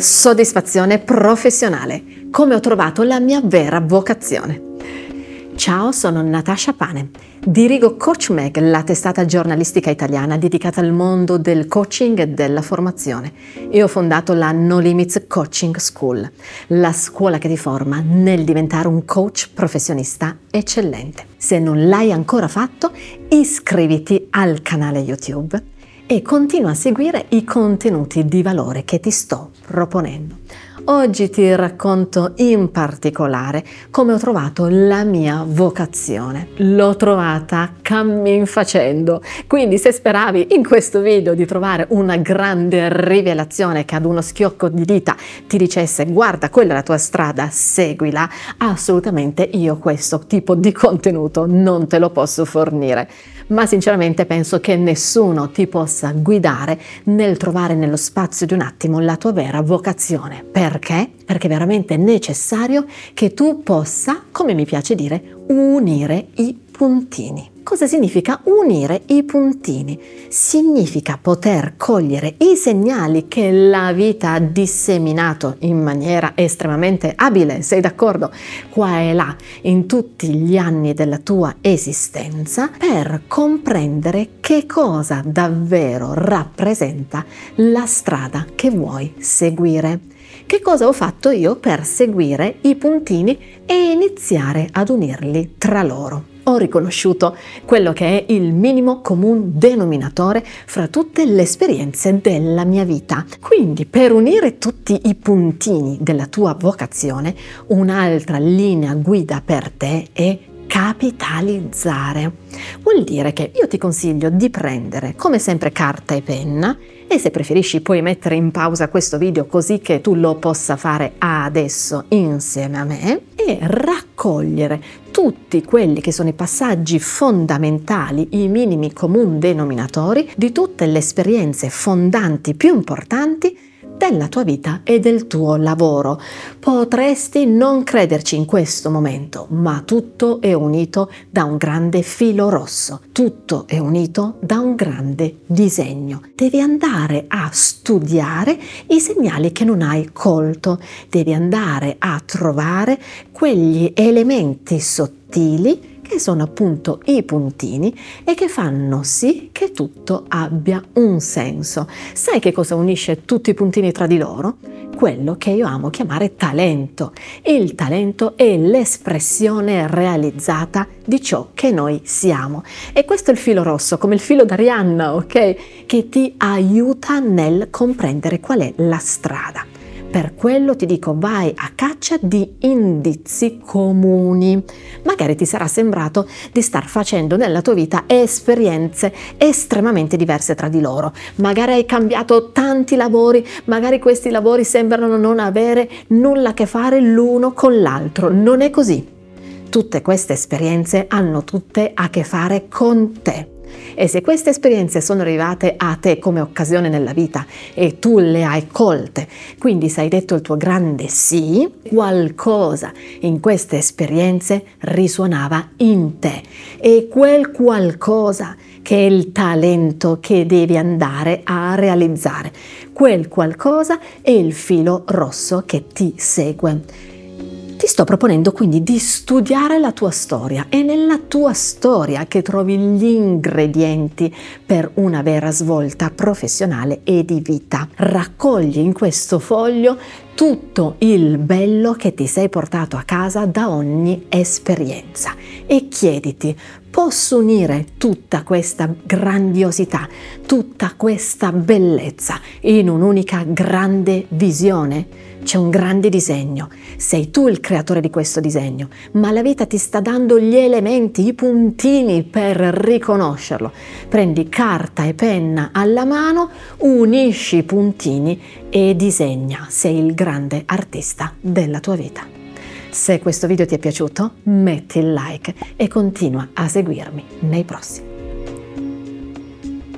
soddisfazione professionale, come ho trovato la mia vera vocazione. Ciao, sono Natasha Pane. Dirigo Coach Mag, la testata giornalistica italiana dedicata al mondo del coaching e della formazione. E ho fondato la No Limits Coaching School, la scuola che ti forma nel diventare un coach professionista eccellente. Se non l'hai ancora fatto, iscriviti al canale YouTube e continua a seguire i contenuti di valore che ti sto proponendo. Oggi ti racconto in particolare come ho trovato la mia vocazione. L'ho trovata cammin facendo. Quindi se speravi in questo video di trovare una grande rivelazione che ad uno schiocco di dita ti dicesse guarda quella è la tua strada, seguila, assolutamente io questo tipo di contenuto non te lo posso fornire ma sinceramente penso che nessuno ti possa guidare nel trovare nello spazio di un attimo la tua vera vocazione. Perché? Perché è veramente necessario che tu possa, come mi piace dire, unire i puntini. Cosa significa unire i puntini? Significa poter cogliere i segnali che la vita ha disseminato in maniera estremamente abile, sei d'accordo? Qua e là, in tutti gli anni della tua esistenza, per comprendere che cosa davvero rappresenta la strada che vuoi seguire. Che cosa ho fatto io per seguire i puntini e iniziare ad unirli tra loro? ho riconosciuto quello che è il minimo comune denominatore fra tutte le esperienze della mia vita. Quindi per unire tutti i puntini della tua vocazione, un'altra linea guida per te è capitalizzare. Vuol dire che io ti consiglio di prendere come sempre carta e penna e se preferisci puoi mettere in pausa questo video così che tu lo possa fare adesso insieme a me e raccogliere tutti quelli che sono i passaggi fondamentali, i minimi comuni denominatori di tutte le esperienze fondanti più importanti della tua vita e del tuo lavoro. Potresti non crederci in questo momento, ma tutto è unito da un grande filo rosso, tutto è unito da un grande disegno. Devi andare a studiare i segnali che non hai colto, devi andare a trovare quegli elementi sottili che sono appunto i puntini e che fanno sì che tutto abbia un senso. Sai che cosa unisce tutti i puntini tra di loro? Quello che io amo chiamare talento. Il talento è l'espressione realizzata di ciò che noi siamo. E questo è il filo rosso, come il filo d'Arianna, ok? Che ti aiuta nel comprendere qual è la strada. Per quello ti dico vai a caccia di indizi comuni. Magari ti sarà sembrato di star facendo nella tua vita esperienze estremamente diverse tra di loro. Magari hai cambiato tanti lavori, magari questi lavori sembrano non avere nulla a che fare l'uno con l'altro. Non è così. Tutte queste esperienze hanno tutte a che fare con te. E se queste esperienze sono arrivate a te come occasione nella vita e tu le hai colte, quindi se hai detto il tuo grande sì, qualcosa in queste esperienze risuonava in te e quel qualcosa che è il talento che devi andare a realizzare. Quel qualcosa è il filo rosso che ti segue. Sto proponendo quindi di studiare la tua storia. È nella tua storia che trovi gli ingredienti per una vera svolta professionale e di vita. Raccogli in questo foglio tutto il bello che ti sei portato a casa da ogni esperienza e chiediti, posso unire tutta questa grandiosità, tutta questa bellezza in un'unica grande visione? C'è un grande disegno, sei tu il creatore di questo disegno, ma la vita ti sta dando gli elementi, i puntini per riconoscerlo. Prendi carta e penna alla mano, unisci i puntini e disegna, sei il grande artista della tua vita. Se questo video ti è piaciuto, metti il like e continua a seguirmi nei prossimi.